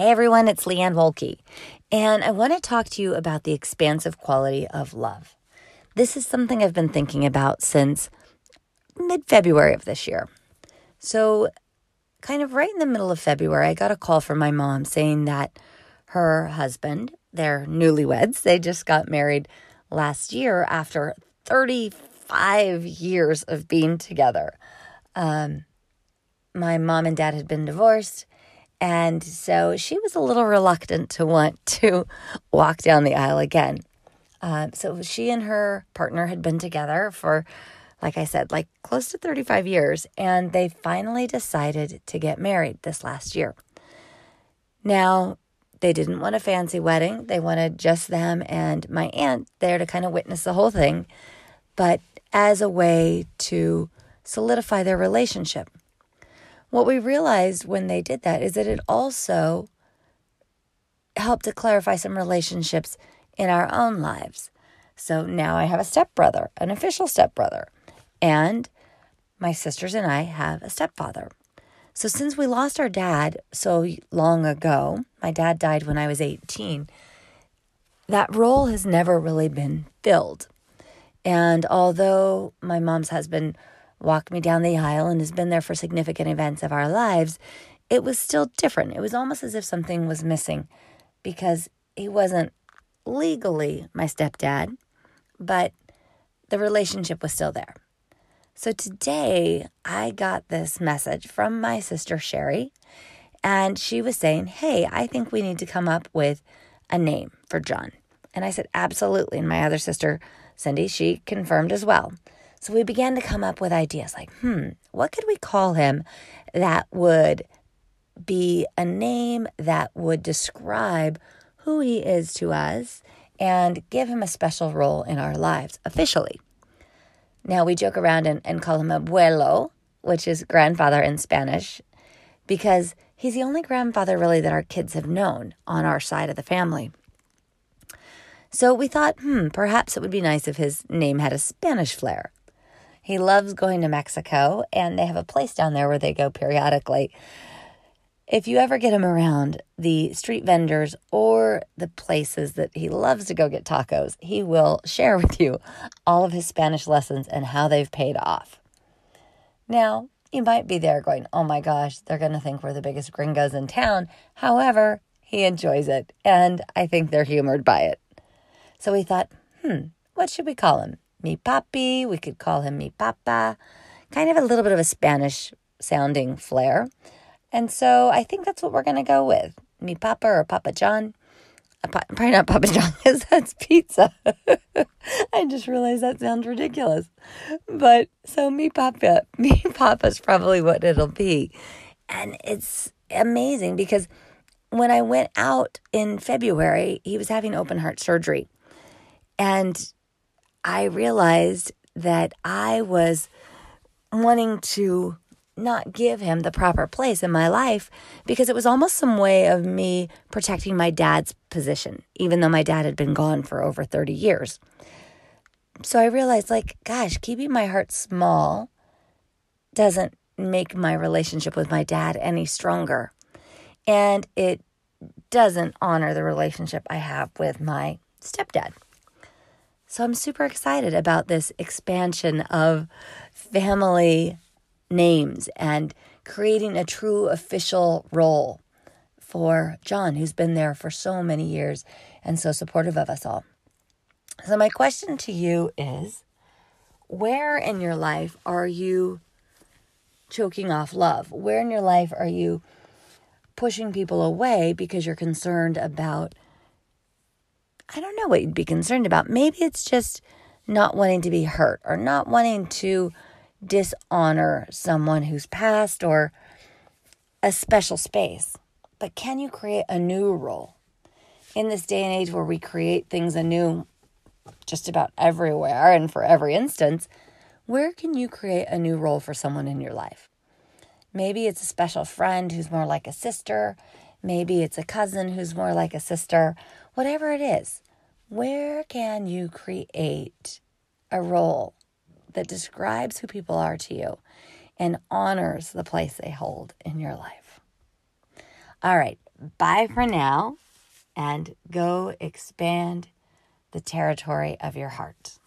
Hey everyone, it's Leanne Wolke, and I want to talk to you about the expansive quality of love. This is something I've been thinking about since mid February of this year. So, kind of right in the middle of February, I got a call from my mom saying that her husband, they're newlyweds, they just got married last year after 35 years of being together. Um, my mom and dad had been divorced and so she was a little reluctant to want to walk down the aisle again. Uh, so she and her partner had been together for, like I said, like close to 35 years, and they finally decided to get married this last year. Now, they didn't want a fancy wedding. They wanted just them and my aunt there to kind of witness the whole thing, but as a way to solidify their relationship. What we realized when they did that is that it also helped to clarify some relationships in our own lives. So now I have a stepbrother, an official stepbrother, and my sisters and I have a stepfather. So since we lost our dad so long ago, my dad died when I was 18, that role has never really been filled. And although my mom's husband walked me down the aisle and has been there for significant events of our lives, it was still different. It was almost as if something was missing because he wasn't legally my stepdad, but the relationship was still there. So today I got this message from my sister Sherry, and she was saying, Hey, I think we need to come up with a name for John. And I said, Absolutely. And my other sister, Cindy, she confirmed as well. So we began to come up with ideas like, hmm, what could we call him that would be a name that would describe who he is to us and give him a special role in our lives officially. Now we joke around and, and call him abuelo, which is grandfather in Spanish, because he's the only grandfather really that our kids have known on our side of the family. So we thought, hmm, perhaps it would be nice if his name had a Spanish flair. He loves going to Mexico, and they have a place down there where they go periodically. If you ever get him around the street vendors or the places that he loves to go get tacos, he will share with you all of his Spanish lessons and how they've paid off. Now, you might be there going, oh my gosh, they're going to think we're the biggest gringos in town. However, he enjoys it, and I think they're humored by it. So we thought, hmm, what should we call him? Mi papi. We could call him mi papa. Kind of a little bit of a Spanish sounding flair. And so I think that's what we're going to go with. Mi papa or Papa John. Uh, probably not Papa John because that's pizza. I just realized that sounds ridiculous. But so mi papa, mi papa's probably what it'll be. And it's amazing because when I went out in February, he was having open heart surgery. And I realized that I was wanting to not give him the proper place in my life because it was almost some way of me protecting my dad's position, even though my dad had been gone for over 30 years. So I realized, like, gosh, keeping my heart small doesn't make my relationship with my dad any stronger. And it doesn't honor the relationship I have with my stepdad. So I'm super excited about this expansion of family names and creating a true official role for John, who's been there for so many years and so supportive of us all. So, my question to you is where in your life are you choking off love? Where in your life are you pushing people away because you're concerned about I don't know what you'd be concerned about. Maybe it's just not wanting to be hurt or not wanting to dishonor someone who's passed or a special space. But can you create a new role? In this day and age where we create things anew just about everywhere and for every instance, where can you create a new role for someone in your life? Maybe it's a special friend who's more like a sister. Maybe it's a cousin who's more like a sister whatever it is, where can you create a role that describes who people are to you and honors the place they hold in your life? All right, bye for now and go expand the territory of your heart.